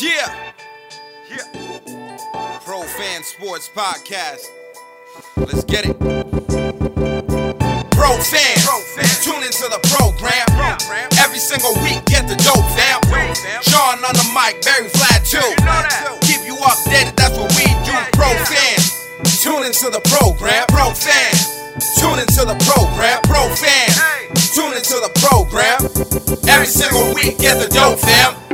Yeah. Yeah. Pro Fan Sports Podcast. Let's get it. Pro fans, tune into the program. Every single week, get the dope fam. Sean on the mic, very flat too. Keep you updated, that's what we do. Pro fans, tune into the program. Pro fans, tune into the program. Pro fans, tune into the program. Every single week, get the dope fam.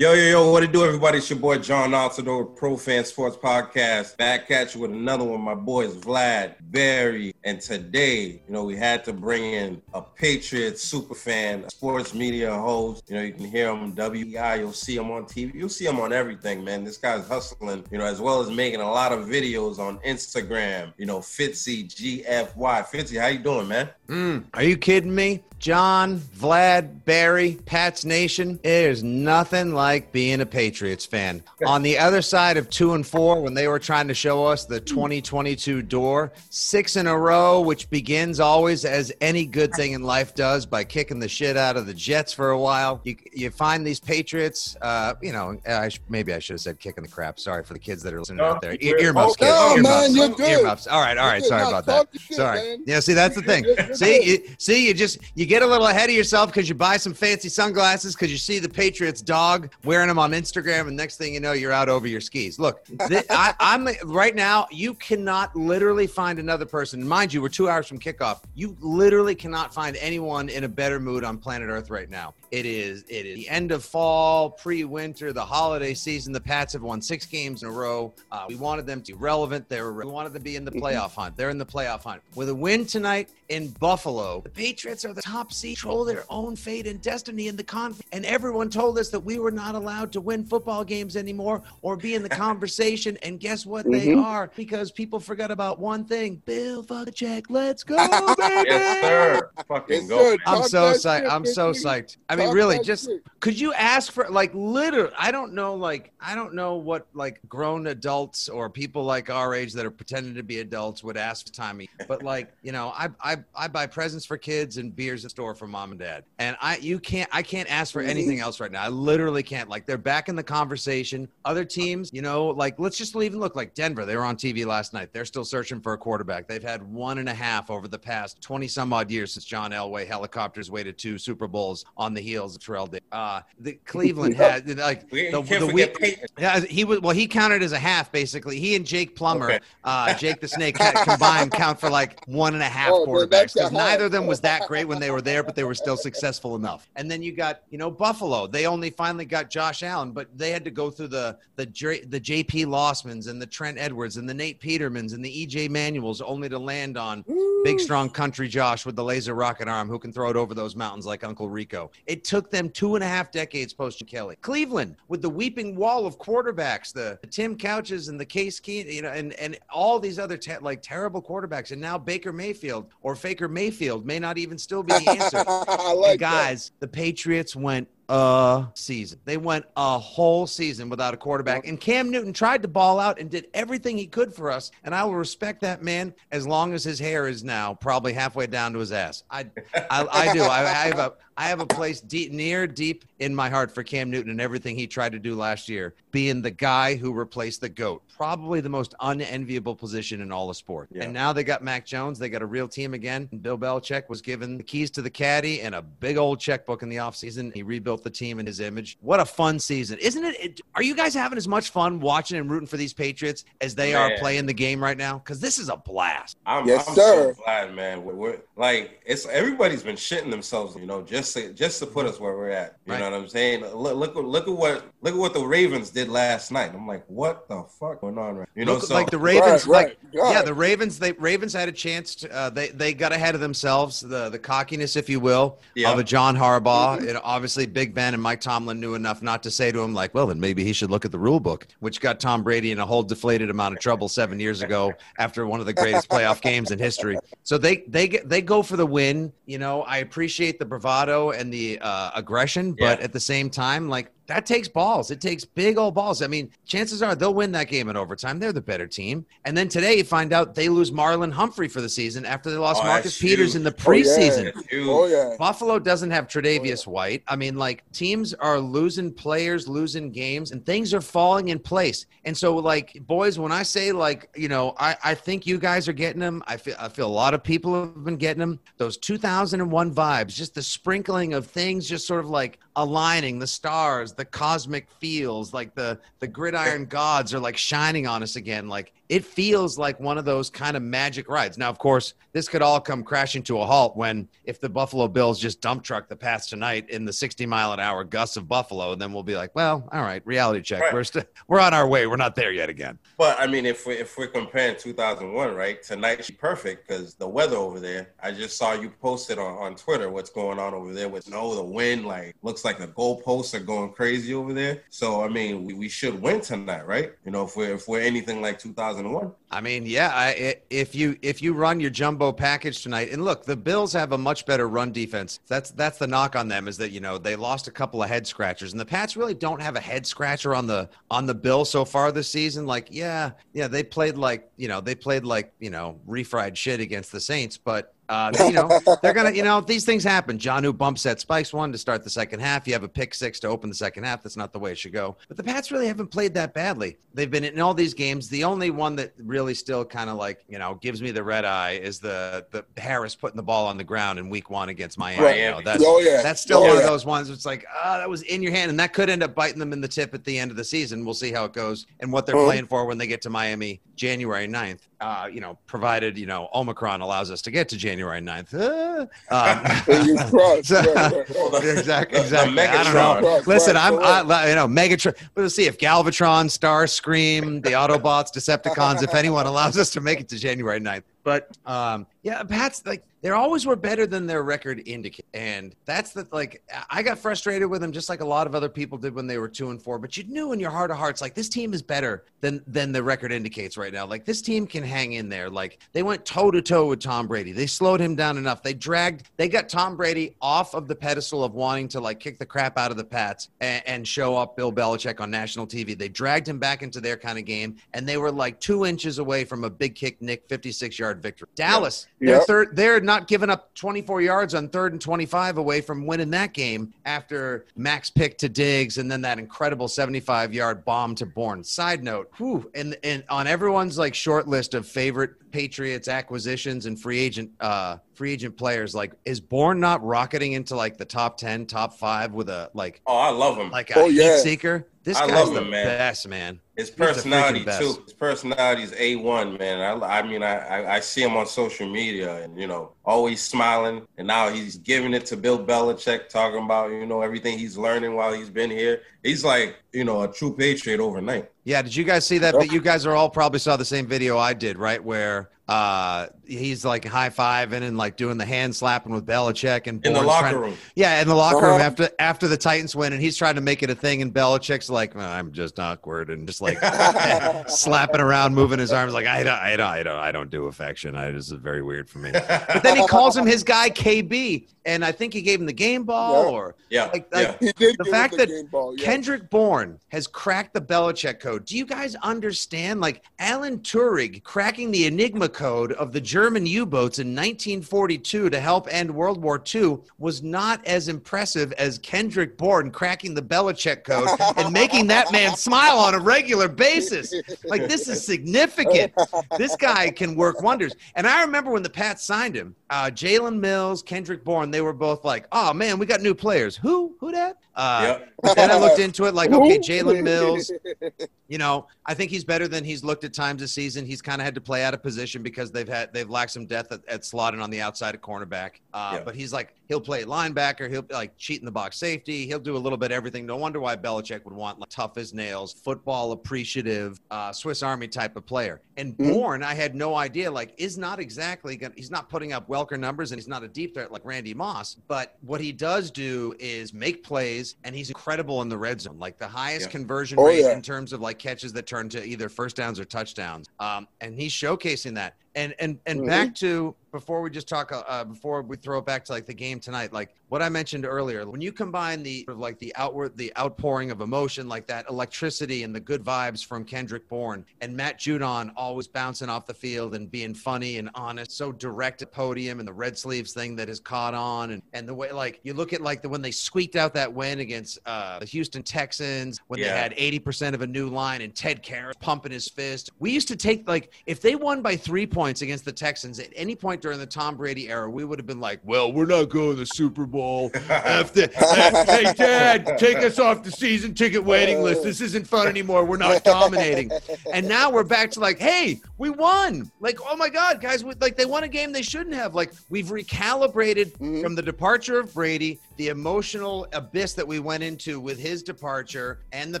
Yo, yo, yo, what it do, everybody? It's your boy John Altador, Pro Fan Sports Podcast. Back at you with another one. My boys Vlad, Barry, and today, you know, we had to bring in a Patriots super fan, sports media host. You know, you can hear him on WEEI, you'll see him on TV, you'll see him on everything, man. This guy's hustling, you know, as well as making a lot of videos on Instagram. You know, Fitzy GFY. Fitzy, how you doing, man? Mm, are you kidding me? John, Vlad, Barry, Pats Nation. There's nothing like being a Patriots fan. On the other side of two and four, when they were trying to show us the 2022 door, six in a row, which begins always as any good thing in life does by kicking the shit out of the Jets for a while. You, you find these Patriots, uh, you know, I sh- maybe I should have said kicking the crap. Sorry for the kids that are listening out there. Ear- earmuffs, kids. No, earmuffs. man, you're good. Earmuffs. All right, all right. Sorry about that. Sorry. Yeah, see, that's the thing. See, you, see, you just you get a little ahead of yourself because you buy some fancy sunglasses because you see the Patriots dog wearing them on Instagram, and next thing you know, you're out over your skis. Look, th- I, I'm right now. You cannot literally find another person. Mind you, we're two hours from kickoff. You literally cannot find anyone in a better mood on planet Earth right now. It is it is the end of fall, pre-winter, the holiday season. The Pats have won six games in a row. Uh, we wanted them to be relevant. They were we wanted them to be in the playoff hunt. They're in the playoff hunt with a win tonight in Buffalo. The Patriots are the top seed, control their own fate and destiny in the con. And everyone told us that we were not allowed to win football games anymore or be in the conversation. And guess what? They mm-hmm. are because people forgot about one thing. Bill Belichick, let's go, baby. Yes, sir. Fucking Yes, go. sir. I'm so psyched. shit, I'm so Fitzy. psyched. I mean, Talk really, just shit. could you ask for like literally? I don't know, like I don't know what like grown adults or people like our age that are pretending to be adults would ask Tommy. But like, you know, I I I buy presents for kids and beers at store for mom and dad, and I you can't I can't ask for anything else right now. I literally can't. Like they're back in the conversation. Other teams, you know, like let's just even look like Denver. They were on TV last night. They're still searching for a quarterback. They've had one and a half over the past twenty some odd years since John Elway helicopters waited two Super Bowls on the heels of Terrell. Davis. Uh, the Cleveland had like We the, the week. Peyton. Yeah, he was well. He counted as a half, basically. He and Jake Plummer, Okay. uh, Jake the Snake, combined count for like one and a half Oh, quarterbacks because neither of them was that great when they were there, but they were still successful enough. And then you got, you know, Buffalo. They only finally got Josh Allen, but they had to go through the the J, the J.P. Lossmans and the Trent Edwards and the Nate Petermans and the E.J. Manuels, only to land on big, strong country Josh with the laser rocket arm who can throw it over those mountains like Uncle Rico. It took them two and a half decades post Kelly. Cleveland with the weeping wall of quarterbacks, the, the Tim Couches and the Case Keenum, you know, and and all these other te- like terrible quarterbacks, and now Baker Mayfield or Faker Mayfield may not even still be the answer. Like guys, the Patriots went a season. They went a whole season without a quarterback. And Cam Newton tried to ball out and did everything he could for us. And I will respect that man as long as his hair is now probably halfway down to his ass. I, I, I do. I, I have a, I have a place deep, near deep in my heart for Cam Newton and everything he tried to do last year, being the guy who replaced the goat. Probably the most unenviable position in all of sport. Yeah. And now they got Mac Jones. They got a real team again. And Bill Belichick was given the keys to the caddy and a big old checkbook in the offseason. He rebuilt the team in his image. What a fun season. Isn't it? it are you guys having as much fun watching and rooting for these Patriots as they are playing the game right now? Because this is a blast. I'm, Yes, I'm sir. so glad, man. We're, we're- like it's everybody's been shitting themselves, you know, just to, just to put us where we're at. You Right. know what I'm saying? Look, look, at- look at what look at what the Ravens did last night. I'm like, what the fuck going on? Right? You know, Look, so like the Ravens, Right, like right, right. yeah, the Ravens. They Ravens had a chance. To, uh, they they got ahead of themselves. The the cockiness, if you will, Yeah. of a John Harbaugh. And obviously, Big Ben and Mike Tomlin knew enough not to say to him like, "Well, then maybe he should look at the rule book," which got Tom Brady in a whole deflated amount of trouble seven years ago after one of the greatest playoff games in history. So they they get they go for the win. You know, I appreciate the bravado and the uh, aggression, but Yeah. at the same time, like that takes balls. It takes big old balls. I mean, chances are they'll win that game in overtime. They're the better team. And then today you find out they lose Marlon Humphrey for the season after they lost Oh, Marcus Peters huge. in the Oh, yeah. preseason. Oh yeah. Buffalo doesn't have oh, Tre'Davious White. I mean, like teams are losing players, losing games, and things are falling in place. And so, like boys, when I say like, you know, I, I think you guys are getting them. I feel I feel a lot of people have been getting them. Those 2001 vibes, just the sprinkling of things, just sort of like aligning the stars, the cosmic feels, like the the gridiron gods are like shining on us again. Like it feels like one of those kind of magic rides. Now, of course, this could all come crashing to a halt when if the Buffalo Bills just dump truck the Pats tonight in the 60 mile an hour gusts of Buffalo, then we'll be like, well, all right, reality check. Right. We're still we're on our way. We're not there yet again. But I mean, if we if we're comparing 2001, right? Tonight's perfect because the weather over there. I just saw you posted on, on Twitter what's going on over there with snow, the wind, like looks like the goalposts are going crazy over there. So I mean, we, we should win tonight, right? You know, if we're if we're anything like 2001. I mean, yeah, I, if you if you run your jumbo package tonight, and look, the Bills have a much better run defense. That's that's the knock on them is that you know they lost a couple of head scratchers, and the Pats really don't have a head scratcher on the on the Bills so far this season. Like, yeah, yeah, they played like you know they played like you know refried shit against the Saints, but. Uh, you know they're gonna, you know, these things happen. Jonnu bumps set spikes one to start the second half. You have a pick six to open the second half. That's not the way it should go. But the Pats really haven't played that badly. They've been in all these games. The only one that really still kind of like, you know, gives me the red eye is the the Harris putting the ball on the ground in Week One against Miami. Right. You know, that's Oh yeah. that's still Oh, one of those ones. It's like, ah, that was in your hand, and that could end up biting them in the tip at the end of the season. We'll see how it goes and what they're Mhm. playing for when they get to Miami January 9th. Uh, you know, provided you know Omicron allows us to get to January 9th. Uh, um, crossed. So- Right, right, right. exactly. The Exactly. I don't Megatron. know. Listen, right, I'm. I, you know, Megatron. We'll see if Galvatron, Starscream, the Autobots, Decepticons, if anyone allows us to make it to January 9th. But um, yeah, Pats like they always were better than their record indicate, and that's the like I got frustrated with them just like a lot of other people did when they were two and four. But you knew in your heart of hearts like this team is better than than the record indicates right now. Like this team can hang in there. Like they went toe to toe with Tom Brady. They slowed him down enough. They dragged. They got Tom Brady off of the pedestal of wanting to like kick the crap out of the Pats and, and show up Bill Belichick on national TV. They dragged him back into their kind of game, and they were like two inches away from a big kick Nick 56 yard victory. Dallas, they're third. They're not giving up 24 yards on third and 25 away from winning that game after Mac's pick to Diggs and then that incredible 75 yard bomb to Bourne. Side note, whew, and and on everyone's like short list of favorite Patriots acquisitions and free agent uh free agent players, like is Bourne not rocketing into like the top 10, top five with a like Oh, I love him. like a Oh, heat yeah. seeker? This I guy's love the him, man. best, man. His He's the freaking personality too. His personality is a one, man. I, I mean, I, I I see him on social media, and you know, always smiling. And now he's giving it to Bill Belichick, talking about you know everything he's learning while he's been here. He's like you know a true patriot overnight. Yeah, did you guys see that? But you guys are all probably saw the same video I did, right? Where uh he's like high fiving and like doing the hand slapping with Belichick and In the locker trying- room. Yeah, in the locker room Uh-huh. after after the Titans win, and he's trying to make it a thing, and Belichick's like, "Well, "I'm just awkward," and just like slapping around, moving his arms, like, "I don't, I don't, I don't, I don't do affection. I this is very weird for me." But then he calls him his guy KB, and I think he gave him the game ball, Yeah. or Yeah, Like- yeah. like- He The fact the that ball, yeah. Kendrick Bourne has cracked the Belichick code. Do you guys understand? Like Alan Turing cracking the Enigma code of the German U-boats in 1942 to help end World War II was not as impressive as Kendrick Bourne cracking the Belichick code and making that man smile on a regular basis. Like this is significant. This guy can work wonders. And I remember when the Pats signed him, uh, Jalen Mills, Kendrick Bourne, they were both like, "Oh man, we got new players. Who? Who that?" Uh, Yep. but then I looked into it like, okay, Jalen Mills, you know, I think he's better than he's looked at times this season. He's kind of had to play out of position because they've had they've lacked some depth at, at slot and on the outside of cornerback. Uh, Yeah. But he's like he'll play linebacker, he'll like cheat in the box safety, he'll do a little bit of everything. No wonder why Belichick would want like, tough as nails, football appreciative, uh, Swiss Army type of player. And Mhm. Bourne, I had no idea like is not exactly gonna, he's not putting up Welker numbers and he's not a deep threat like Randy Moss. But what he does do is make plays and he's incredible in the red zone, like the highest Yeah. conversion Oh, rate yeah. in terms of like catches that turn to either first downs or touchdowns. Um, and he's showcasing that. And and and Mhm. back to before we just talk uh, uh, before we throw it back to like the game tonight like what i mentioned earlier when you combine the sort of like the outward the outpouring of emotion like that electricity and the good vibes from kendrick bourne and matt judon always bouncing off the field and being funny and honest so direct at podium and the red sleeves thing that has caught on and and the way like you look at like the when they squeaked out that win against uh the houston texans when they had 80% of a new line and ted Karras pumping his fist we used to take like if they won by three points against the texans at any point during the tom brady era we would have been like well we're not going to the super bowl. The, hey dad take us off the season ticket waiting list. This isn't fun anymore. We're not dominating. And now we're back to like hey we won. Like oh my god guys we, like they won a game they shouldn't have. Like we've recalibrated Mhm. from the departure of brady the emotional abyss that we went into with his departure and the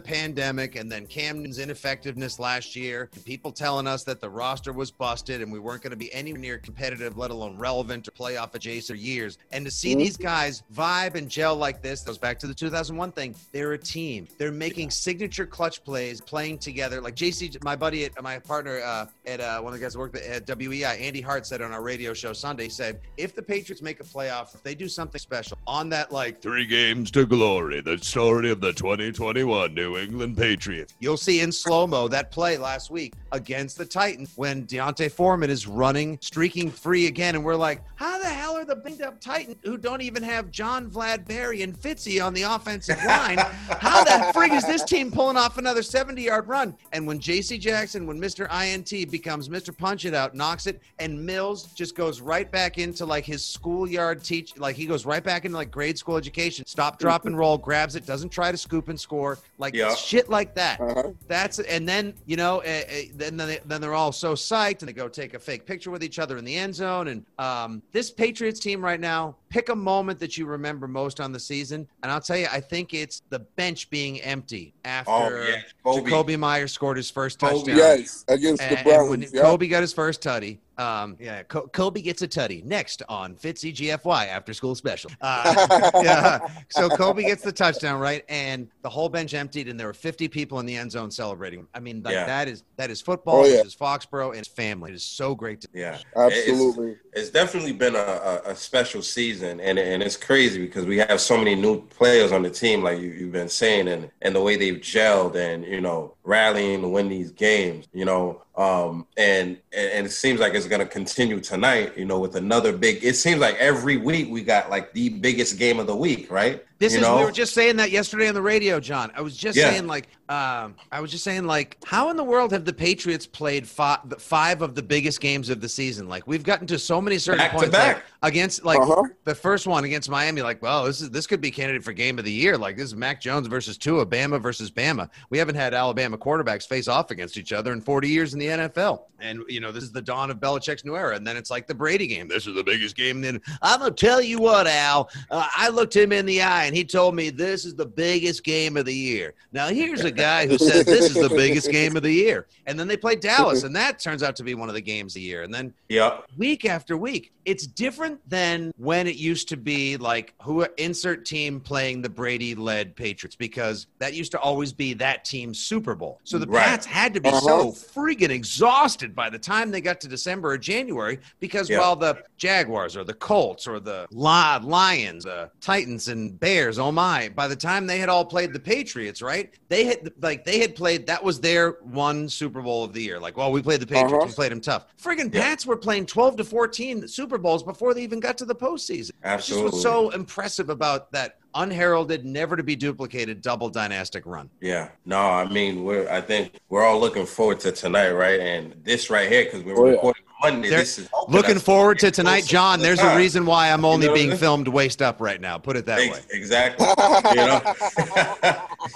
pandemic and then cam newton's ineffectiveness last year and people telling us that the roster was busted and we weren't going to be anywhere near competitive let alone relevant or playoff adjacent years and to see Mhm. these guys vibe and gel like this goes back to the 2001 thing they're a team they're making signature clutch plays playing together like jc my buddy at my partner uh, at uh, one of the guys who worked at weei andy hart said on our radio show sunday said if the patriots make a playoff if they do something special on that like Three games to glory. The story of the 2021 New England Patriots. You'll see in slow mo that play last week against the Titans when D'Onta Foreman is running, streaking free again. And we're like, how the hell are the banged up Titans who don't even have John Vlad Barry and Fitzy on the offensive line? How the frig is this team pulling off another 70 yard run? And when JC Jackson, when Mr. INT becomes Mr. Punch It Out, knocks it, and Mills just goes right back into like his schoolyard teach, like he goes right back into like grade school education, stop, drop, and roll, grabs it, doesn't try to scoop and score, like Yeah. shit like that. Uh-huh. That's and then you know, uh, uh, then they, then they're all so psyched and they go take a fake picture with each other in the end zone. And um, this Patriots team right now, pick a moment that you remember most on the season, and I'll tell you, I think it's the bench being empty after Oh, yeah. Kobe. Jakobi Meyers scored his first Kobe. touchdown. Yes, against And, the and when Browns. Yeah. Kobe got his first tutty, um, yeah, Co- Kobe gets a tutty next on Fitzy GFY after school special. Uh, yeah, so Kobe gets the touchdown right, and the whole bench emptied, and there were 50 people in the end zone celebrating. I mean, like Yeah. that is that is football. Oh, yeah. This is Foxborough and it's family. It is so great to. Yeah, Absolutely. It's, it's definitely been a, a, a special season, and and it's crazy because we have so many new players on the team, like you, you've been saying, and and the way they've gelled, and you know, rallying to win these games, you know, um, and and it seems like it's going to continue tonight, you know, with another big. It seems like every week we got like the biggest game of the week, right? This you is know? we were just saying that yesterday on the radio, John. I was just Yeah. saying like um, I was just saying like how in the world have the Patriots played five, five of the biggest games of the season? Like we've gotten to so many certain Back to points back. like against like Uh-huh. the first one against Miami. Like well, this is this could be candidate for game of the year. Like this is Mac Jones versus Tua, Bama versus Bama. We haven't had Alabama quarterbacks face off against each other in 40 years in the NFL. And you know this is the dawn of Belichick's new era. And then it's like the Brady game. This is the biggest game. Then I'm gonna tell you what, Al. Uh, I looked him in the eye and he told me this is the biggest game of the year. Now here's a guy who says this is the biggest game of the year. And then they play Dallas, and that turns out to be one of the games of the year. And then Yep. week after week. It's different than when it used to be like who insert team playing the Brady led Patriots because that used to always be that team's Super Bowl. So the Right. Pats had to be Uh-huh. so freaking exhausted by the time they got to December or January because Yeah. while the Jaguars or the Colts or the Lions, the Titans and Bears, oh my, by the time they had all played the Patriots, right? They had like they had played that was their one Super Bowl of the year. Like, well, we played the Patriots, Uh-huh. we played them tough. Friggin' Yeah. Pats were playing 12 to 14 Super Bowls before they even got to the postseason. Absolutely. was so impressive about that unheralded, never to be duplicated double dynastic run. Yeah, no, I mean, we're. I think we're all looking forward to tonight, right? And this right here, because we're Oh, yeah. recording on Monday. There- this is Looking forward to tonight, John. to the There's a reason why I'm only know being I mean? filmed waist up right now. Put it that way. Exactly. you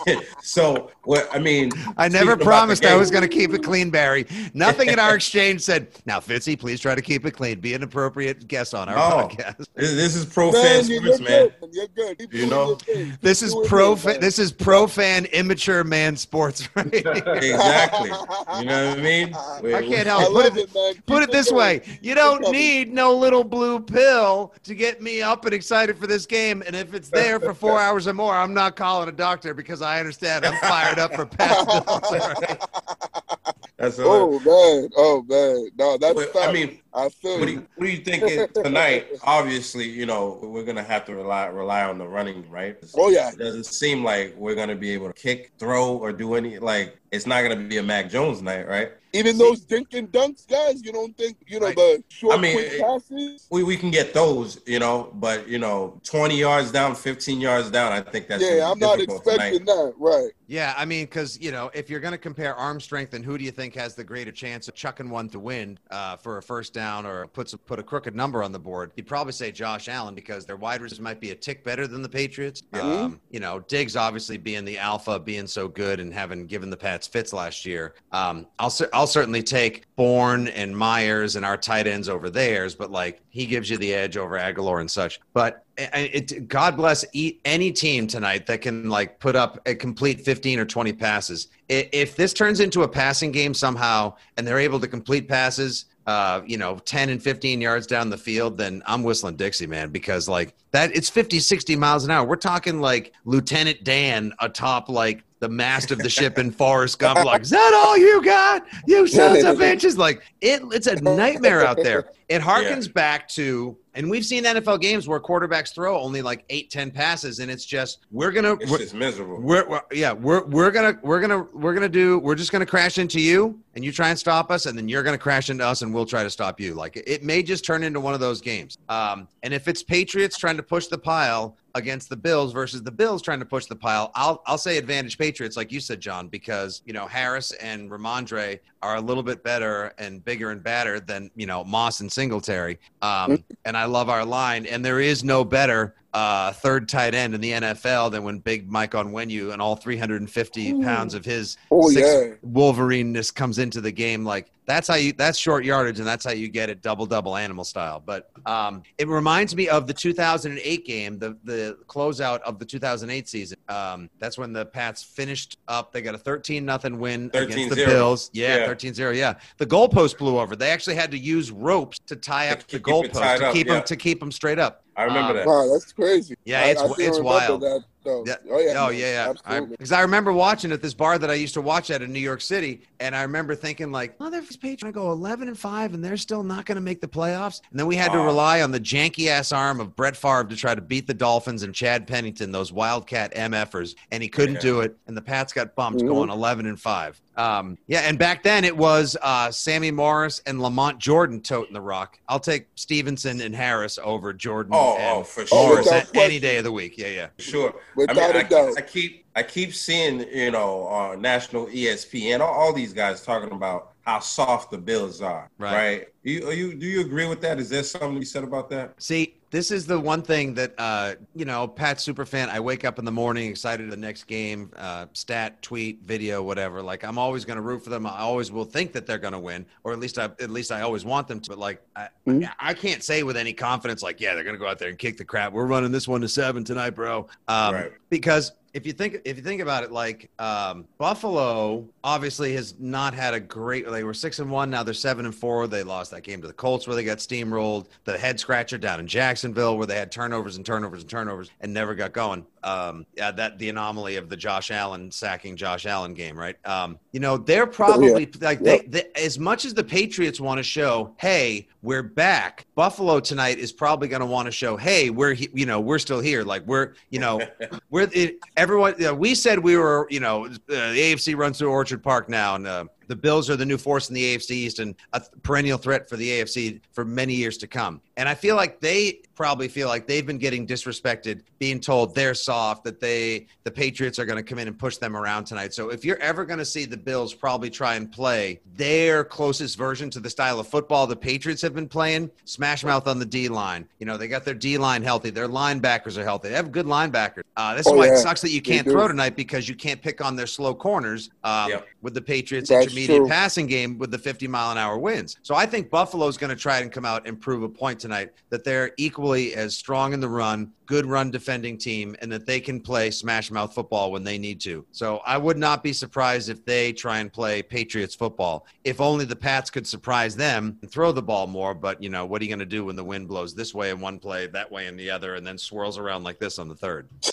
know. so what? I mean, I never speaking about the promised I was going to keep it clean, Barry. Nothing in our exchange said, now, Fitzy, please try to keep it clean. Be an appropriate guest on our No. podcast. This, this is pro Man, fan you sports, look man. good. You're good. You doing know, your. This is doing pro. Fa- this is pro fan, immature man sports right. Exactly. You know what I mean? We- I can't I help. Put it, it, put Keep it this going. way: you don't need no little blue pill to get me up and excited for this game. And if it's there for four hours or more, I'm not calling a doctor because I understand I'm fired up for Pats bills. All right. That's. Oh man, oh man, no, that's But, tough. I mean, I feel what do you. what do you think tonight? Obviously, you know we're gonna have to rely rely on the running, right? Oh, yeah. It doesn't seem like we're gonna be able to kick, throw, or do any. Like it's not gonna be a Mac Jones night, right? Even those dink and dunks guys, you don't think you know Right. the short I mean, quick passes? We we can get those, you know, but you know, twenty yards down, fifteen yards down. I think that's Yeah, I'm not difficult expecting that. Right. Yeah, I mean, because you know, if you're going to compare arm strength and who do you think has the greater chance of chucking one to win uh, for a first down or puts put a crooked number on the board, you'd probably say Josh Allen because their wide receivers might be a tick better than the Patriots. Yeah. Um, you know, Diggs obviously being the alpha, being so good, and having given the Pats fits last year. Um, I'll I'll certainly take Bourne and Meyers and our tight ends over theirs, but like he gives you the edge over Aguilar and such. But it, it, God bless any team tonight that can like put up a complete 15 or 20 passes. If this turns into a passing game somehow and they're able to complete passes, uh, you know, 10 and 15 yards down the field, then I'm whistling Dixie, man, because like that it's 50, 60 miles an hour. We're talking like Lieutenant Dan atop like the mast of the ship in Forrest Gump. Like, is that all you got? You sons of bitches. Like it, it's a nightmare out there. It harkens back to, and we've seen NFL games where quarterbacks throw only like eight, ten passes, and it's just we're gonna It's we're, just miserable. we're, we're- yeah we're we're gonna we're gonna we're gonna do we're just gonna crash into you and you try and stop us and then you're gonna crash into us and we'll try to stop you. Like it, it may just turn into one of those games. Um and if it's patriots trying to push the pile against the bills versus the bills trying to push the pile i'll i'll say advantage patriots like you said john because you know harris and rhamondre are a little bit better and bigger and badder than you know moss and singletary. Um and i love our line and there is no better uh, third tight end in the NFL than when Big Mike Onwenu and all 350 pounds of his Oh six yeah. Wolverine-ness comes into the game. Like that's how you that's short yardage and that's how you get it double double animal style. But um, it reminds me of the 2008 game, the the closeout of the 2008 season. Um, that's when the Pats finished up. They got a 13 nothing win against the Bills. Yeah, Yeah. 13-0. Yeah, the goalpost blew over. They actually had to use ropes to tie To up the keep goalpost to up, keep yeah. them to keep them straight up. I remember Um, that. Wow, that's crazy. Yeah, I- it's- I still it's wild. That, though. Yeah. Oh yeah. Oh yeah, yeah. Absolutely. Because I, remember watching at this bar that I used to watch at in New York City, and I remember thinking like, "Oh, they're Patriots going to go 11 and five, and they're still not going to make the playoffs." And then we had to rely on the janky ass arm of Brett Favre to try to beat the Dolphins and Chad Pennington, those Wildcat MFers, and he couldn't Yeah. do it. And the Pats got bumped, Mhm. going 11 and five. Um, yeah, and back then it was uh, Sammy Morris and Lamont Jordan toting the rock. I'll take Stevenson and Harris over Jordan Oh, and oh, for Oh, sure. Morris without a- any question. day of the week. Yeah, yeah. Sure. Without I mean, a I, doubt. I keep I keep seeing you know uh, national ESPN all, all these guys talking about how soft the Bills are. Right. Right. You, are you do you agree with that? Is there something you said about that? See, this is the one thing that uh, you know, Pat Superfan. I wake up in the morning excited the next game, uh, stat, tweet, video, whatever. Like I'm always going to root for them. I always will think that they're going to win, or at least I at least I always want them to. But like I, Mhm. I can't say with any confidence, like yeah, they're going to go out there and kick the crap. We're running this one to seven tonight, bro. Um, Right. Because if you think if you think about it, like um, Buffalo obviously has not had a great. They were six and one. Now they're seven and four. They lost that game to the Colts where they got steamrolled. The head scratcher down in Jacksonville where they had turnovers and turnovers and turnovers and never got going. Um, yeah, that the anomaly of the Josh Allen sacking Josh Allen game, right? Um, you know they're probably like they, they as much as the Patriots want to show, hey, we're back. Buffalo tonight is probably going to want to show, hey, we're he- you know we're still here. Like we're you know we're it, everyone. You know, we said we were you know uh, the AFC runs through Orchard Park now, and uh, the Bills are the new force in the AFC East and a perennial threat for the AFC for many years to come. And I feel like they probably feel like they've been getting disrespected, being told they're soft, that they the Patriots are going to come in and push them around tonight. So if you're ever going to see the Bills probably try and play their closest version to the style of football the Patriots have been playing, smash mouth on the D line. You know, they got their D line healthy, their linebackers are healthy. They have good linebackers. Uh, this is Oh, why yeah. it sucks that you can't throw tonight because you can't pick on their slow corners um, Yep. with the Patriots That's intermediate true. passing game with the 50 mile an hour winds. So I think Buffalo's going to try and come out and prove a point tonight that they're equally as strong in the run, good run defending team, and that they can play smash mouth football when they need to. So I would not be surprised if they try and play Patriots football. If only the Pats could surprise them and throw the ball more. But you know what are you going to do when the wind blows this way in one play, that way in the other, and then swirls around like this on the third?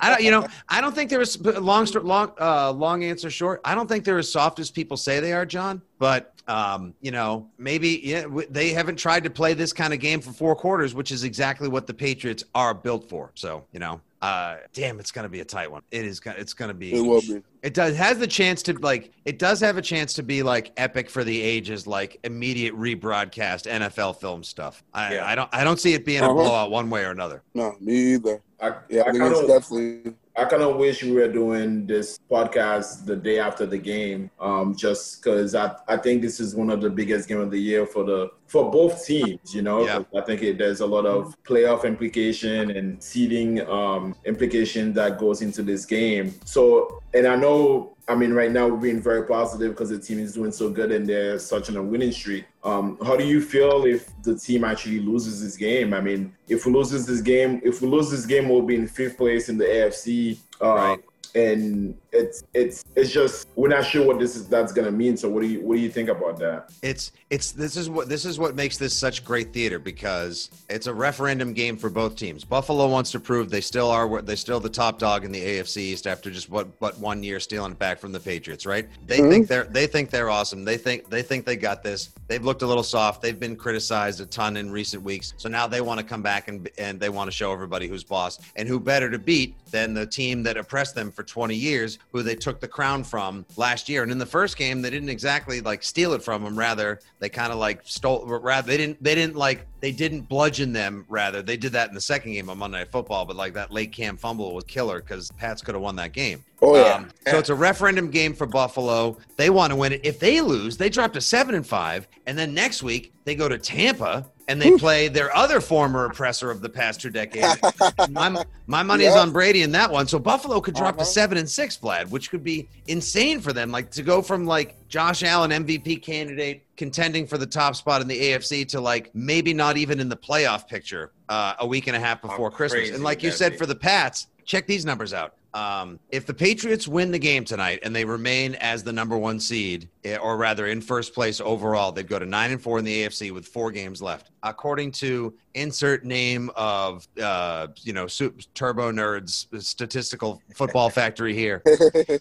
I don't, you know, I don't think they're as long, long, uh, long answer short. I don't think they're as soft as people people say they are, John. But um, you know, maybe yeah, w- they haven't tried to play this kind of game for four quarters, which is exactly what the Patriots are built for. So you know, uh, damn, it's gonna be a tight one. It is. gonna It's gonna be. It will be. It does has the chance to like. It does have a chance to be like epic for the ages, like immediate rebroadcast NFL film stuff. I, Yeah. I don't. I don't see it being a Uh-huh. blowout one way or another. No, me either. I, Yeah, I I think it's of definitely. I kind of wish we were doing this podcast the day after the game, um, just because I, I think this is one of the biggest game of the year for the for both teams. You know, Yeah. I think it, there's a lot of playoff implication and seeding um, implication that goes into this game. So, and I know. I mean, right now we're being very positive because the team is doing so good and they're such on a winning streak. Um, how do you feel if the team actually loses this game? I mean, if we loses this game, if we lose this game, we'll be in fifth place in the AFC. Uh, Right. And it's it's it's just we're not sure what this is that's gonna mean. So what do you what do you think about that? It's it's this is what this is what makes this such great theater because it's a referendum game for both teams. Buffalo wants to prove they still are they still the top dog in the AFC East after just what but one year stealing it back from the Patriots, right? They Mhm. think they're they think they're awesome. They think they think they got this. They've looked a little soft. They've been criticized a ton in recent weeks. So now they want to come back and and they want to show everybody who's boss and who better to beat than the team that oppressed them for 20 years, who they took the crown from last year. And in the first game, they didn't exactly like steal it from them. Rather, they kind of like stole. Rather, they didn't. They didn't like. They didn't bludgeon them. Rather, they did that in the second game on Monday Night Football. But like that late cam fumble was killer because Pats could have won that game. Oh yeah. Um, so it's a referendum game for Buffalo. They want to win it. If they lose, they drop to seven and five, and then next week they go to Tampa and they play their other former oppressor of the past two decades. my, my money is on Brady in that one. So Buffalo could drop to Uh-huh. seven and six, Vlad, which could be insane for them. Like to go from like Josh Allen MVP candidate contending for the top spot in the AFC to like maybe not even in the playoff picture uh, a week and a half before Christmas. And like you said be? for the Pats, check these numbers out. Um, if the Patriots win the game tonight and they remain as the number one seed, or rather in first place overall, they'd go to nine and four in the AFC with four games left. According to insert name of uh, you know Turbo Nerds statistical football factory here,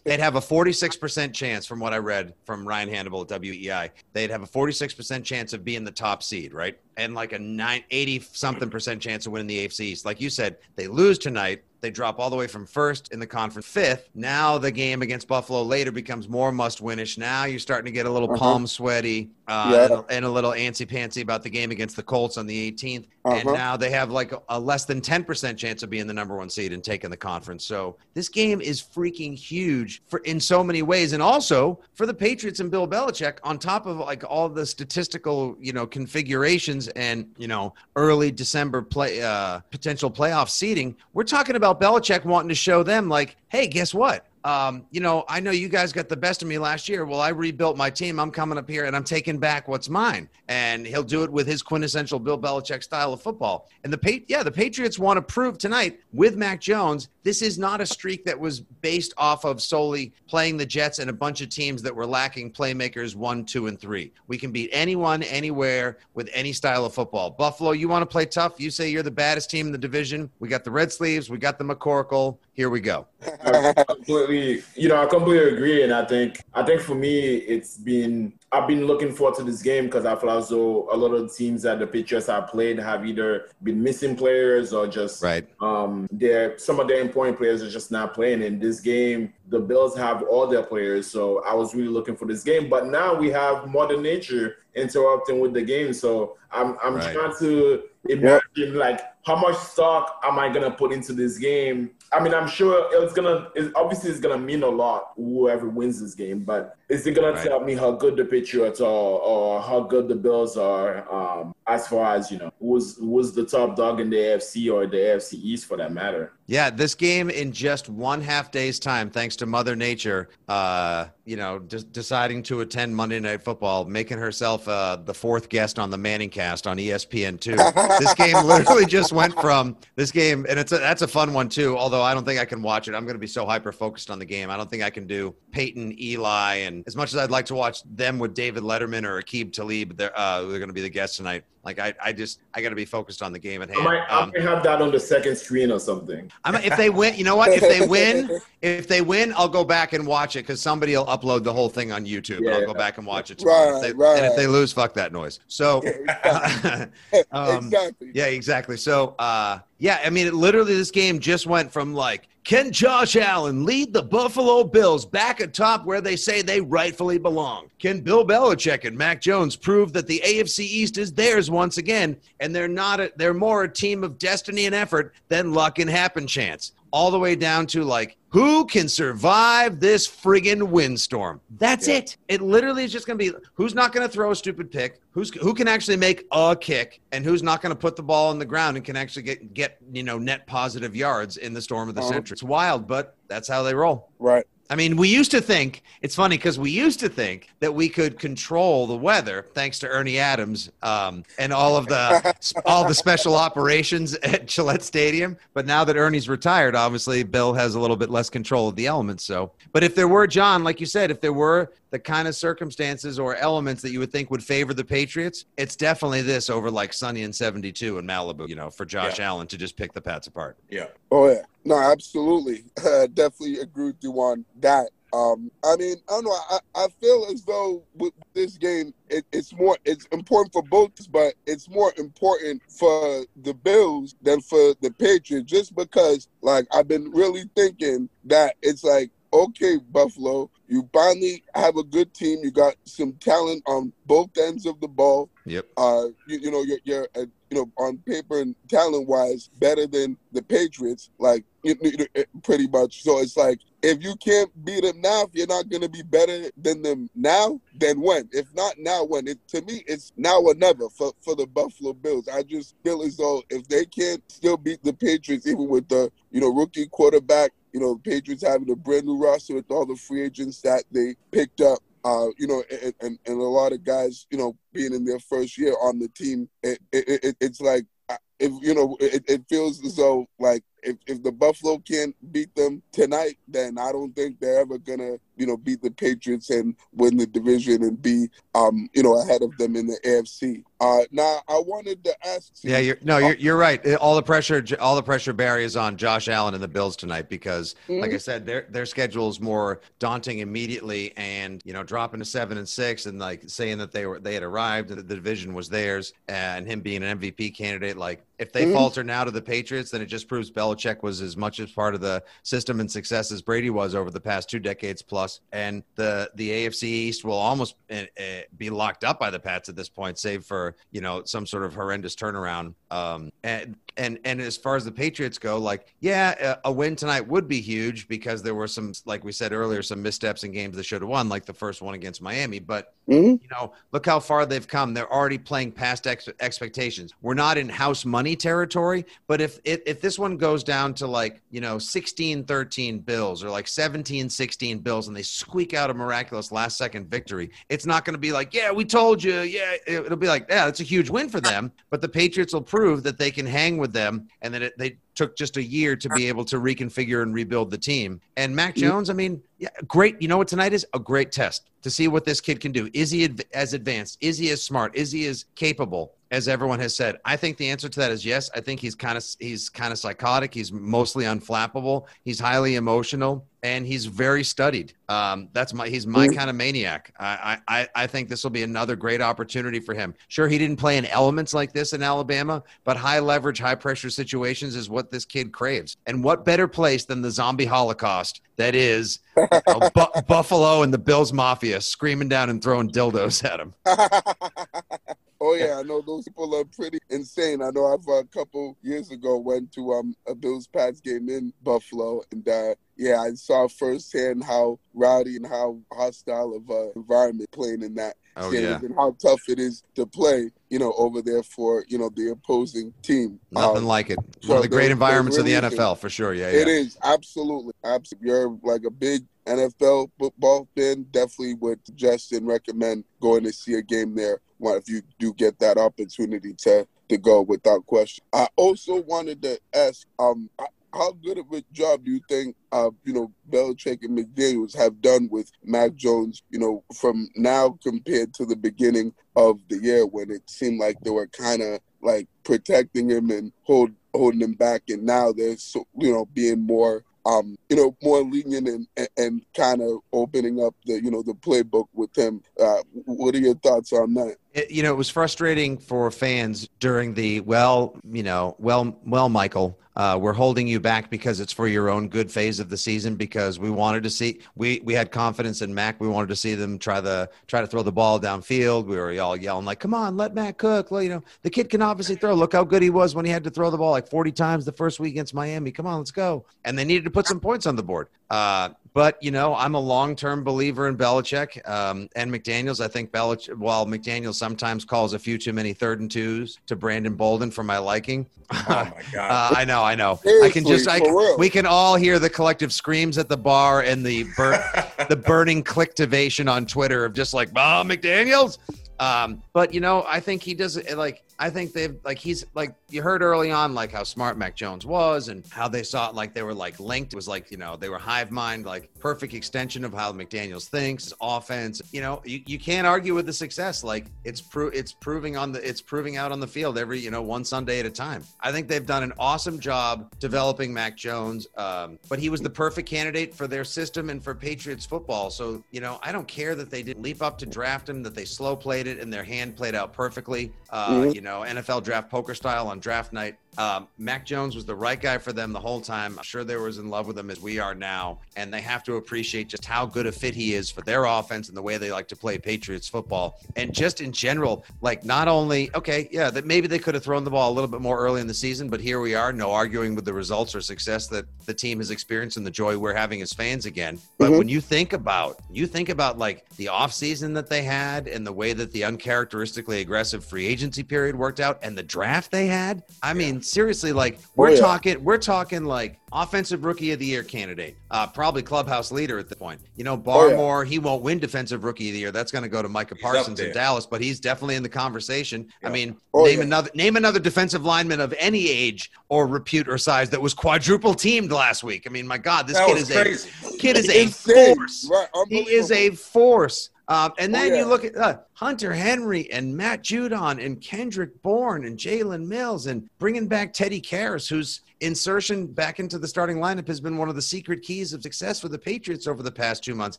they'd have a 46% chance from what I read from Ryan Hannable at WEEI. They'd have a 46% chance of being the top seed, right? And like a 9 80 something percent chance of winning the AFC East. Like you said, they lose tonight. They drop all the way from first in the conference fifth. Now the game against Buffalo later becomes more must winish. Now you're starting to get a little Uh-huh. palm sweaty uh, Yeah. and, a, and a little antsy pantsy about the game against the Colts on the 18th. And Uh-huh. now they have like a, a less than 10% chance of being the number one seed and taking the conference. So this game is freaking huge for in so many ways. And also for the Patriots and Bill Belichick, on top of like all the statistical, you know, configurations and, you know, early December play uh potential playoff seeding, we're talking about Belichick wanting to show them like, hey, guess what? Um, you know, I know you guys got the best of me last year. Well, I rebuilt my team. I'm coming up here and I'm taking back what's mine. And he'll do it with his quintessential Bill Belichick style of football. And the yeah, the Patriots want to prove tonight with Mac Jones, this is not a streak that was based off of solely playing the Jets and a bunch of teams that were lacking playmakers one, two, and three. We can beat anyone, anywhere with any style of football. Buffalo, you want to play tough? You say you're the baddest team in the division. We got the Red Sleeves, we got the McCorkle. Here we go. I completely, you know, I completely agree, and I think, I think for me, it's been, I've been looking forward to this game because I feel as though a lot of the teams that the Patriots have played have either been missing players or just, Right. um, their some of their important players are just not playing. In this game, the Bills have all their players, so I was really looking for this game. But now we have Mother Nature interrupting with the game, so I'm, I'm Right. trying to imagine like how much stock am I gonna put into this game? I mean, I'm sure it's gonna. It's, obviously, it's gonna mean a lot whoever wins this game. But is it gonna Right. tell me how good the Patriots are or how good the Bills are? Um, as far as you know, who's who's the top dog in the AFC or the AFC East for that matter? Yeah, this game in just one half day's time, thanks to Mother Nature, uh, you know, de- deciding to attend Monday Night Football, making herself uh, the fourth guest on the Manning Cast on ESPN two. this game literally just went from this game, and it's a, that's a fun one too. Although I don't think I can watch it. I'm going to be so hyper focused on the game. I don't think I can do Peyton, Eli, and as much as I'd like to watch them with David Letterman or Aqib Talib, they're, uh, they're going to be the guests tonight. Like I, I just I got to be focused on the game at I hand. might, I Um, might have that on the second screen or something. I'm, if they win, you know what? If they win, if they win, I'll go back and watch it because somebody will upload the whole thing on YouTube. and I'll go back and watch it tomorrow. Right, if they, And if they lose, fuck that noise. So, um, exactly. yeah, exactly. So, uh, yeah, I mean, it, literally, this game just went from like, can Josh Allen lead the Buffalo Bills back atop where they say they rightfully belong? Can Bill Belichick and Mac Jones prove that the AFC East is theirs once again, and they're not? A, they're more a team of destiny and effort than luck and happen chance. All the way down to like, who can survive this friggin' windstorm? That's Yeah. it. It literally is just going to be who's not going to throw a stupid pick, who's who can actually make a kick, and who's not going to put the ball on the ground and can actually get get you know net positive yards in the storm of the Uh-huh. century. It's wild, but that's how they roll. Right. I mean, we used to think it's funny because we used to think that we could control the weather thanks to Ernie Adams um, and all of the all the special operations at Gillette Stadium. But now that Ernie's retired, obviously Bill has a little bit less control of the elements. So, but if there were John, like you said, if there were the kind of circumstances or elements that you would think would favor the Patriots, it's definitely this over like Sunny and 72 in Malibu. You know, for Josh Allen to just pick the Pats apart. Yeah. Oh yeah, no, absolutely. I definitely agree with you on that. Um, I mean, I don't know. I, I feel as though with this game, it, it's more it's important for both, but it's more important for the Bills than for the Patriots, just because like I've been really thinking that it's like okay, Buffalo, you finally have a good team. You got some talent on both ends of the ball Yep. uh, you, you know, you're, you're uh, you know, on paper and talent wise, better than the Patriots, like you, you- you- pretty much. So it's like if you can't beat them now, if you're not going to be better than them now, then when? If not now, when? It, to me, it's now or never for, for the Buffalo Bills. I just feel as though if they can't still beat the Patriots, even with the you know rookie quarterback, you know, the Patriots having a brand new roster with all the free agents that they picked up. Uh, you know, and, and, and a lot of guys, you know, being in their first year on the team, it, it, it, it's like, uh, if you know, it, it feels as though like if, if the Buffalo can't beat them tonight, then I don't think they're ever gonna, you know, beat the Patriots and win the division and be, um, you know, ahead of them in the AFC. Uh, now I wanted to ask. Yeah, you're no, you're, you're right. All the pressure, all the pressure, Barry, is on Josh Allen and the Bills tonight because, like I said, their their schedule is more daunting immediately, and you know, dropping to seven and six, and like saying that they were they had arrived and the division was theirs, and him being an MVP candidate. Like, if they Mhm. falter now to the Patriots, then it just proves Belichick was as much as part of the system and success as Brady was over the past two decades plus, and the the AFC East will almost uh, uh, be locked up by the Pats at this point, save for you know some sort of horrendous turnaround. Um, and and and as far as the Patriots go, like yeah, a, a win tonight would be huge because there were some, like we said earlier, some missteps in games that should have won, like the first one against Miami. But Mhm. you know, look how far they've come. They're already playing past ex- expectations. We're not in house money territory, but if, if if this one goes down to like, you know, 16-13 Bills or like 17-16 Bills and they squeak out a miraculous last second victory, it's not going to be like, yeah, we told you. Yeah, it- it'll be like, yeah, it's a huge win for them, but the Patriots will prove that they can hang with them and that it, they took just a year to be able to reconfigure and rebuild the team. And Mac Jones, I mean, yeah, great. You know what tonight is? A great test to see what this kid can do. Is he as advanced? Is he as smart? Is he as capable as everyone has said? I think the answer to that is yes. I think he's kind of he's kind of psychotic. He's mostly unflappable. He's highly emotional and he's very studied. Um, that's my he's my kind of maniac. I, I I think this will be another great opportunity for him. Sure, he didn't play in elements like this in Alabama, but high leverage, high pressure situations is what this kid craves. And what better place than the zombie holocaust that is you know, Bu- Buffalo and the Bills Mafia screaming down and throwing dildos at him. oh yeah, I know those people are pretty insane. I know I've uh, a couple years ago went to um a Bills Pats game in Buffalo, and uh, yeah, I saw firsthand how rowdy and how hostile of a environment playing in that Oh stadium yeah, and how tough it is to play. You know, over there for you know the opposing team. nothing Um, like it. so One of the great environments of the really NFL for sure. Yeah, It yeah. is absolutely, absolutely. You're like a big NFL football fan. Definitely would suggest and recommend going to see a game there. If you do get that opportunity to to go, without question. I also wanted to ask. Um, how good of a job do you think, uh, you know, Belichick and McDaniels have done with Mac Jones, you know, from now compared to the beginning of the year when it seemed like they were kind of like protecting him and hold, holding him back, and now they're so, you know being more um, you know, more lenient and, and, and kind of opening up the, you know, the playbook with him. Uh, what are your thoughts on that? It, you know, it was frustrating for fans during the well, you know, well, well, Michael, uh, we're holding you back because it's for your own good phase of the season because we wanted to see we we had confidence in Mac. We wanted to see them try the try to throw the ball downfield. We were all yelling like, "Come on, let Mac cook!" Well, you know, the kid can obviously throw. Look how good he was when he had to throw the ball like 40 times the first week against Miami. Come on, let's go. And they needed to put some points on the board. Uh, but you know, I'm a long-term believer in Belichick um, and McDaniels. I think Belichick, while McDaniel sometimes calls a few too many third and twos to Brandon Bolden for my liking. Oh my god! Uh, I know, I know. Seriously, I can just, I, for we can all hear the collective screams at the bar and the bur- the burning clicktivation on Twitter of just like, "Oh, McDaniels." Um, but you know, I think he does it like I think they've like he's like you heard early on like how smart Mac Jones was and how they saw it like they were like linked. It was like you know they were hive mind, like perfect extension of how McDaniels thinks, his offense. You know, you, you can't argue with the success. Like it's pro- it's proving on the it's proving out on the field every you know one Sunday at a time. I think they've done an awesome job developing Mac Jones, um, but he was the perfect candidate for their system and for Patriots football. So you know, I don't care that they didn't leap up to draft him, that they slow played it, and their hand played out perfectly. Uh, Mhm. You know, NFL draft poker style on draft night. Um, Mac Jones was the right guy for them the whole time. I'm sure they were as in love with him as we are now, and they have to appreciate just how good a fit he is for their offense and the way they like to play Patriots football, and just in general, like not only okay, yeah, that maybe they could have thrown the ball a little bit more early in the season, but here we are, no arguing with the results or success that the team has experienced and the joy we're having as fans again. But Mhm. when you think about you think about like the offseason that they had and the way that the uncharacteristically aggressive free agency period worked out and the draft they had, I mean, seriously, like we're yeah. talking, we're talking like offensive rookie of the year candidate, uh, probably clubhouse leader at the point. You know, Oh, yeah. Barmore, he won't win defensive rookie of the year. That's going to go to Micah Parsons in. Dallas, but he's definitely in the conversation. I mean, Oh, name yeah. another name another defensive lineman of any age or repute or size that was quadruple teamed last week. I mean, my God, this that kid is crazy. a kid is a force. Right, He is a force. Um, and Oh, then you look at uh, Hunter Henry and Matt Judon and Kendrick Bourne and Jalen Mills and bringing back Teddy Karras, whose insertion back into the starting lineup has been one of the secret keys of success for the Patriots over the past two months.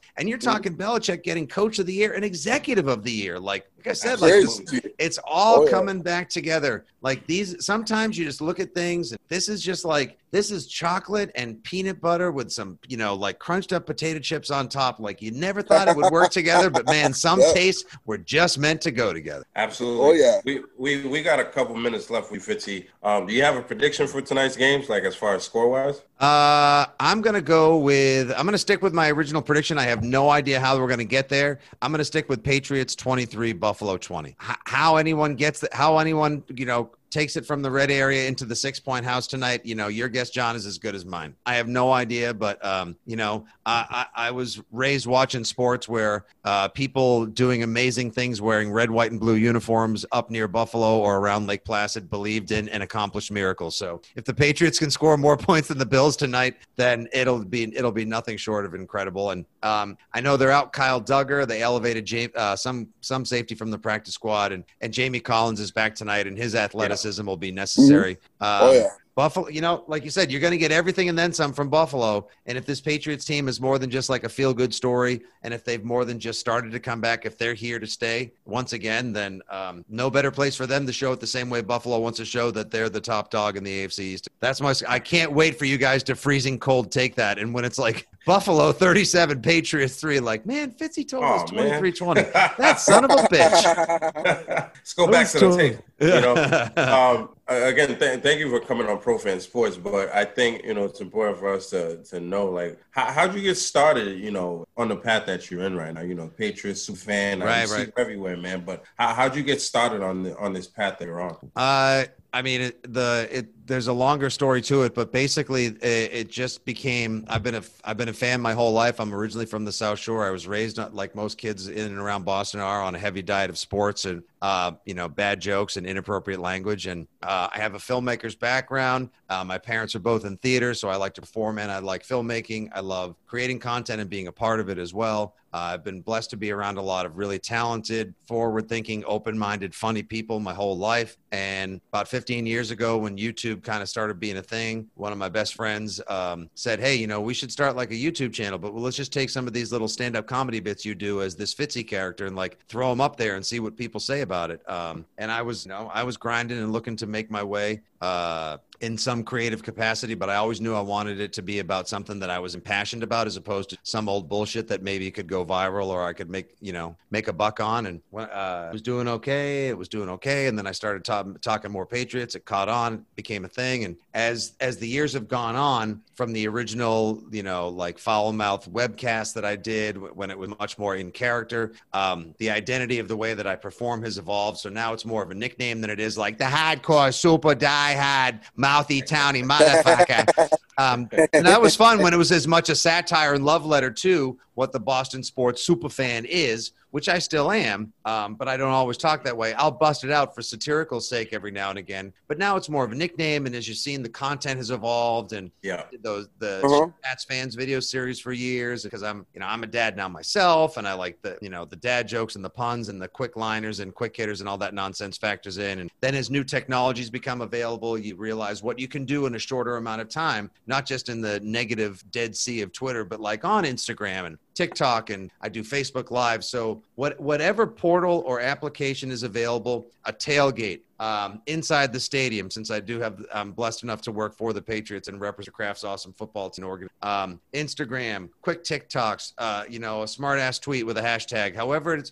And you're talking Belichick getting coach of the year and executive of the year. Like, like I said, like Crazy. it's all Oh, yeah. coming back together. Like these, sometimes you just look at things. And this is just like this is chocolate and peanut butter with some, you know, like crunched up potato chips on top. Like you never thought it would work together, but man, some Yeah. tastes were just meant to go together. Absolutely. Oh, yeah. We we we got a couple minutes left with Fitzy. Um, do you have a prediction for tonight's games, like as far as score wise? Uh, I'm gonna go with. I'm gonna stick with my original prediction. I have no idea how we're gonna get there. I'm gonna stick with Patriots 23, Buffalo 20. H- how anyone gets that? How anyone you know takes it from the red area into the six point house tonight? You know, your guess, John, is as good as mine. I have no idea, but um, you know, I, I, I was raised watching sports where uh, people doing amazing things wearing red, white, and blue uniforms up near Buffalo or around Lake Placid believed in and accomplished miracles. So if the Patriots can score more points than the Bills tonight, then it'll be it'll be nothing short of incredible. And um, I know they're out Kyle Dugger. They elevated uh, some some safety from the practice squad, and and Jamie Collins is back tonight, and his athleticism will be necessary. Oh Um, yeah. Buffalo, you know, like you said, you're going to get everything and then some from Buffalo. And if this Patriots team is more than just like a feel good story, and if they've more than just started to come back, if they're here to stay once again, then um, no better place for them to show it the same way Buffalo wants to show that they're the top dog in the AFC East. That's my, I can't wait for you guys to freezing cold take that. And when it's like Buffalo 37, Patriots 3, like, man, Fitzy told us Oh, man. 23 20. That son of a bitch. Let's go back to the tape. You know, um, again, th- thank you for coming on ProFan Sports. But I think you know it's important for us to to know like how how'd you get started? You know, on the path that you're in right now. You know, Patriots fan. I Right, see right. you everywhere, man. But how how'd you get started on the on this path that you're on? Uh, I mean, it, the it there's a longer story to it, but basically it, it just became. I've been a I've been a fan my whole life. I'm originally from the South Shore. I was raised like most kids in and around Boston are on a heavy diet of sports and uh, you know bad jokes and inappropriate language. And uh, I have a filmmaker's background. Uh, my parents are both in theater, so I like to perform and I like filmmaking. I love creating content and being a part of it as well. Uh, I've been blessed to be around a lot of really talented, forward thinking, open minded, funny people my whole life. And about 15 years ago, when YouTube kind of started being a thing, one of my best friends um, said, Hey, you know, we should start like a YouTube channel, but let's just take some of these little stand up comedy bits you do as this Fitzy character and like throw them up there and see what people say about it. Um, and I was, you know, I was grinding and looking to make my way. Uh, in some creative capacity, but I always knew I wanted it to be about something that I was impassioned about, as opposed to some old bullshit that maybe could go viral or I could make you know make a buck on. And uh, it was doing okay, it was doing okay, and then I started ta- talking more Patriots. It caught on, became a thing, and as as the years have gone on, from the original you know like foul mouth webcast that I did when it was much more in character, um, the identity of the way that I perform has evolved. So now it's more of a nickname than it is like the hardcore super die hard mouthy towny motherfucker. Um, and that was fun when it was as much a satire and love letter to what the Boston sports superfan is, which I still am. Um, but I don't always talk that way. I'll bust it out for satirical sake every now and again. But now it's more of a nickname, and as you've seen, the content has evolved, and Yeah. those the Uh-huh. Pats fans video series for years because I'm you know I'm a dad now myself, and I like the you know the dad jokes and the puns and the quick liners and quick hitters and all that nonsense factors in. And then as new technologies become available, you realize what you can do in a shorter amount of time, not just in the negative dead sea of Twitter, but like on Instagram and TikTok and I do Facebook Live. So what whatever portal or application is available, a tailgate um, inside the stadium. Since I do have, I'm blessed enough to work for the Patriots and represent Kraft's awesome football team. Oregon. Um, Instagram, quick TikToks, uh, you know, a smart ass tweet with a hashtag. However,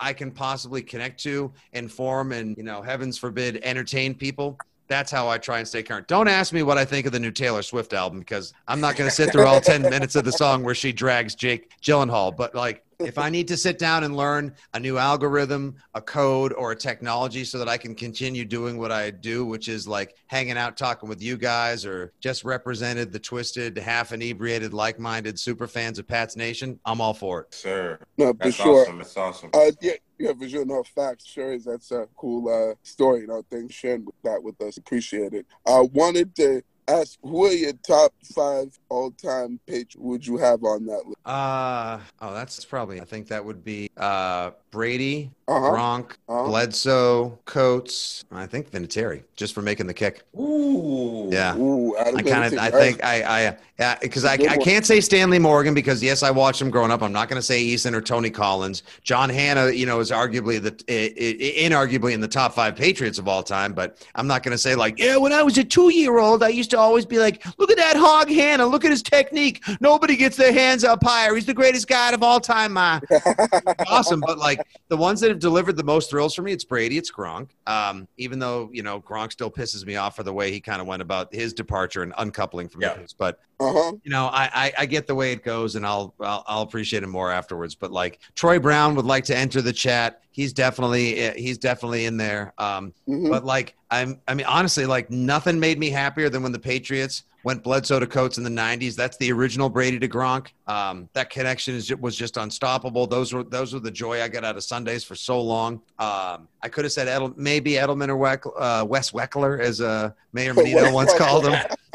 I can possibly connect to, inform, and you know, heavens forbid, entertain people that's how I try and stay current. Don't ask me what I think of the new Taylor Swift album because I'm not going to sit through all 10 minutes of the song where she drags Jake Gyllenhaal. But like, if I need to sit down and learn a new algorithm, a code, or a technology so that I can continue doing what I do, which is like hanging out, talking with you guys, or just represented the twisted, half inebriated, like minded super fans of Pat's Nation, I'm all for it. Sir. No, for That's sure. awesome. That's awesome. Uh, yeah, yeah, for sure. No facts. Sure is. That's a cool uh, story. No, thanks sharing that with us. Appreciate it. I wanted to ask, who are your top five all-time Patriots? Would you have on that list? Uh, oh, that's probably, I think that would be uh, Brady, Uh huh. Gronk, Uh-huh. Bledsoe, Coates, I think Vinatieri, just for making the kick. Ooh. Yeah. Ooh, I kind of, I think I, I, yeah, because I, I can't say Stanley Morgan because yes, I watched him growing up. I'm not going to say Eason or Tony Collins. John Hannah, you know, is arguably the, inarguably in the top five Patriots of all time. But I'm not going to say like, yeah, when I was a two year old, I used to always be like, look at that hog Hannah, look at his technique. Nobody gets their hands up higher. He's the greatest guy of all time, ma awesome. But like the ones that have delivered the most thrills for me, it's Brady, it's Gronk. Um, even though you know Gronk still pisses me off for the way he kind of went about his departure and uncoupling from Yeah. the Patriots. But Uh-huh. you know, I, I I get the way it goes, and I'll, I'll I'll appreciate it more afterwards. But like Troy Brown would like to enter the chat. He's definitely he's definitely in there. Um, Mhm. but like I'm I mean honestly like nothing made me happier than when the Patriots went Bledsoe to Coates in the 90s. That's the original Brady to Gronk. Um, that connection is, was just unstoppable. Those were those were the joy I got out of Sundays for so long. Um, I could have said Edel, maybe Edelman or Weck, uh, Wes Weckler, as uh, Mayor Menino once called him.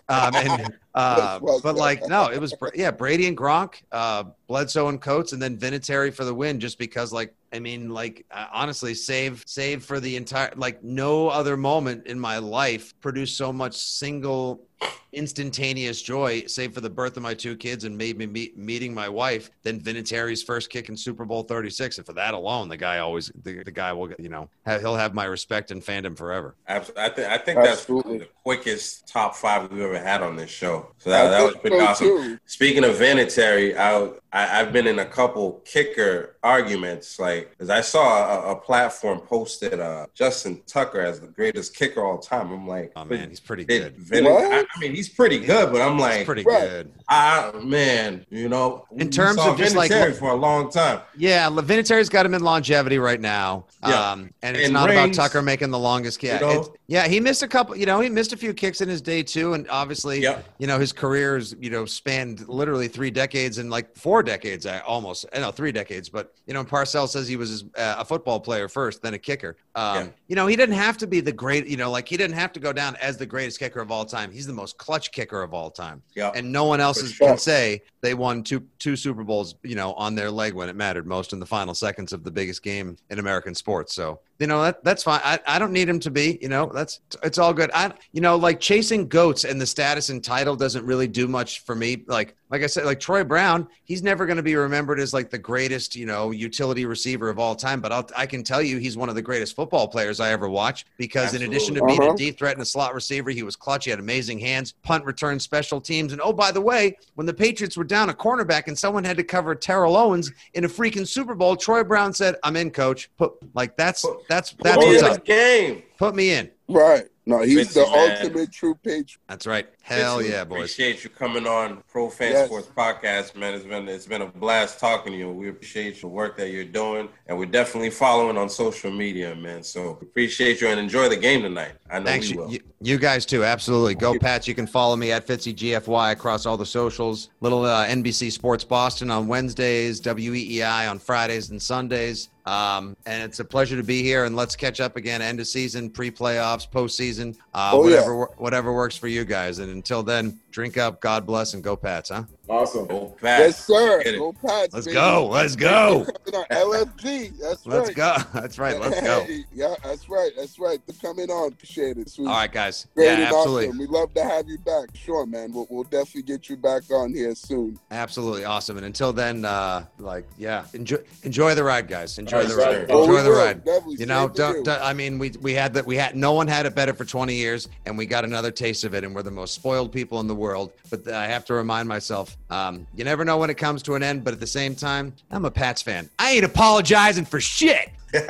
Um, and uh, but like no, it was yeah Brady and Gronk, uh, Bledsoe and Coates, and then Vinatieri for the win. Just because like I mean like uh, honestly, save save for the entire like no other moment in my life produced so much single instantaneous joy, save for the birth of my two kids and made me meet, meeting my wife, than Vinatieri's first kick in Super Bowl 36. And for that alone, the guy always, the, the guy will, you know, have, he'll have my respect and fandom forever. Absolutely. I, think I think that's the quickest top five we've ever had on this show. So that, that was pretty so, awesome. too. Speaking of Vinatieri, I I, I've been in a couple kicker arguments, like because I saw a, a platform posted uh, Justin Tucker as the greatest kicker all time. I'm like, Oh man, he's pretty good. Vin- I, I mean, he's pretty good, but I'm He's like, pretty good. I man, you know, In terms of just, like, Vinatieri lo- for a long time. Yeah, Vinatieri's got him in longevity right now. Yeah. Um, and it's And not about Tucker making the longest kick. you know? Yeah, he missed a couple, you know, he missed a few kicks in his day too. And obviously, Yep. you know, his career career's, you know, spanned literally three decades and like four decades, I almost, I know, three decades. But, you know, Parcells says he was uh, a football player first, then a kicker. Um, Yeah. You know, he didn't have to be the great, you know, like he didn't have to go down as the greatest kicker of all time. He's the most clutch kicker of all time. Yeah. And no one else is, sure. can say they won two two Super Bowls, you know, on their leg when it mattered most in the final seconds of the biggest game in American sports. So you know that that's fine. I, I don't need him to be. You know that's it's all good. I you know like chasing goats and the status and title doesn't really do much for me. Like like I said, like Troy Brown, he's never going to be remembered as like the greatest you know utility receiver of all time. But I'll, I can tell you he's one of the greatest football players I ever watched because in addition to being Uh-huh. a deep threat and a slot receiver, he was clutch. He had amazing hands, punt return, special teams. And oh, by the way, when the Patriots were down a cornerback and someone had to cover Terrell Owens in a freaking Super Bowl, Troy Brown said, "I'm in, coach." Put like that's that's Put that's me what's in up. the game. Put me in. Right. No, he's Vinci, the man. ultimate true patriot. That's right. Hell Listen, yeah, boys. Appreciate you coming on Pro Fan Yes. Sports Podcast, man. It's been it's been a blast talking to you. We appreciate the work that you're doing, and we're definitely following on social media, man. So appreciate you and enjoy the game tonight. I know Thanks, we you, will. you, you guys too. Absolutely. Go Pats. You can follow me at Fitzy GFY across all the socials. Little uh, NBC Sports Boston on Wednesdays, WEEI on Fridays and Sundays. Um, and it's a pleasure to be here. And let's catch up again. End of season, pre-playoffs, postseason, uh, Oh, whatever wor- whatever works for you guys. And until then, drink up. God bless and go Pats. Huh? Awesome. Go Pats. Yes, sir. Go Pats. Let's baby. go. Let's go. Coming LFG. That's Let's right. go. That's right. Let's go. Hey, yeah, that's right. That's right. They're coming on. Appreciate it. Sweet. All right, guys. Great Yeah, and absolutely. awesome. We'd love to have you back. Sure, man. We'll, we'll definitely get you back on here soon. Absolutely awesome. And until then, uh, like, yeah, enjoy enjoy the ride, guys. Enjoy All the ride. sir. Enjoy Oh, the will. ride. Definitely. You know, don't, don't- I mean, we we had that. We had no one had it better for 20 years, and we got another taste of it, and we're the most spoiled people in the world. But I have to remind myself, um, you never know when it comes to an end. But at the same time, I'm a Pats fan. I ain't apologizing for shit. Hell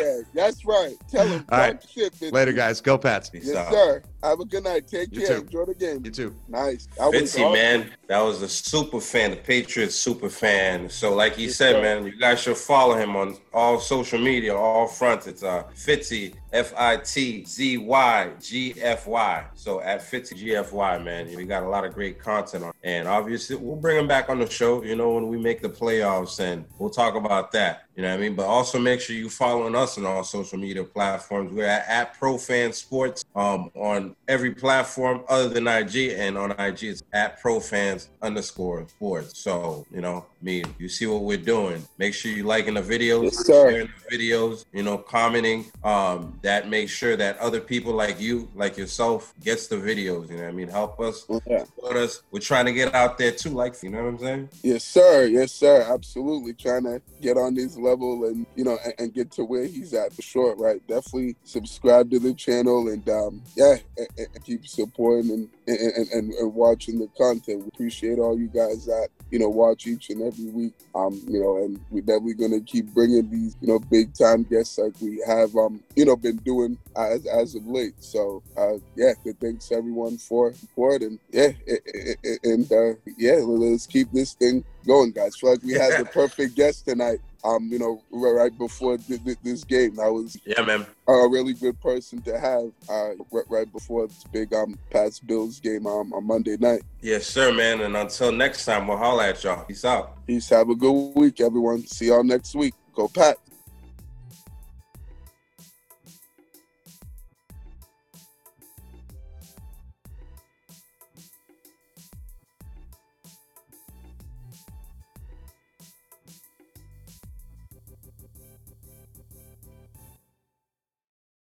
yeah. That's right. Tell him. All right. Shit, Later, guys. Go Pats. Peace Yes, out. sir. Have a good night. Take You care. too. Enjoy the game. You too. Nice. That was Fitzy, awesome. man, that was a super fan, the Patriots super fan. So, like he Yes, said, sir. man, you guys should follow him on all social media, all fronts. It's uh Fitzy, F I T Z Y G F Y. So at Fitzy G F Y, man, we got a lot of great content on, and obviously we'll bring him back on the show. You know, when we make the playoffs, and we'll talk about that. You know what I mean? But also make sure you following us on all social media platforms. We're at, at ProFan Sports um, on every platform other than IG, and on IG it's at ProFans underscore Sports. So you know, mean, you see what we're doing. Make sure you liking the videos, Yes, sharing the videos, you know, commenting. Um, that makes sure that other people like you, like yourself, gets the videos. You know what I mean? Help us, Yeah. support us. We're trying to get out there too. Like, you know what I'm saying? Yes, sir. Yes, sir. Absolutely. Trying to get on his level and you know and, and get to where he's at for sure. Right. Definitely subscribe to the channel and um yeah and, and keep supporting and and, and and watching the content. We appreciate all you guys that you know watch each and every week. Um you know and we're definitely gonna keep bringing these you know big time guests like we have um you know been doing as as of late. So uh yeah, good thanks everyone for support and yeah i- i- i- and uh yeah let's keep this thing going, guys. Feel like we had the perfect guest tonight. Um, you know, right, before th- th- this game, that was Yeah, man. a really good person to have. Uh, right, right before this big um Pats Bills game um, on Monday night. Yes, sir, man. And until next time, we'll holler at y'all. Peace out. Peace. Have a good week, everyone. See y'all next week. Go Pats.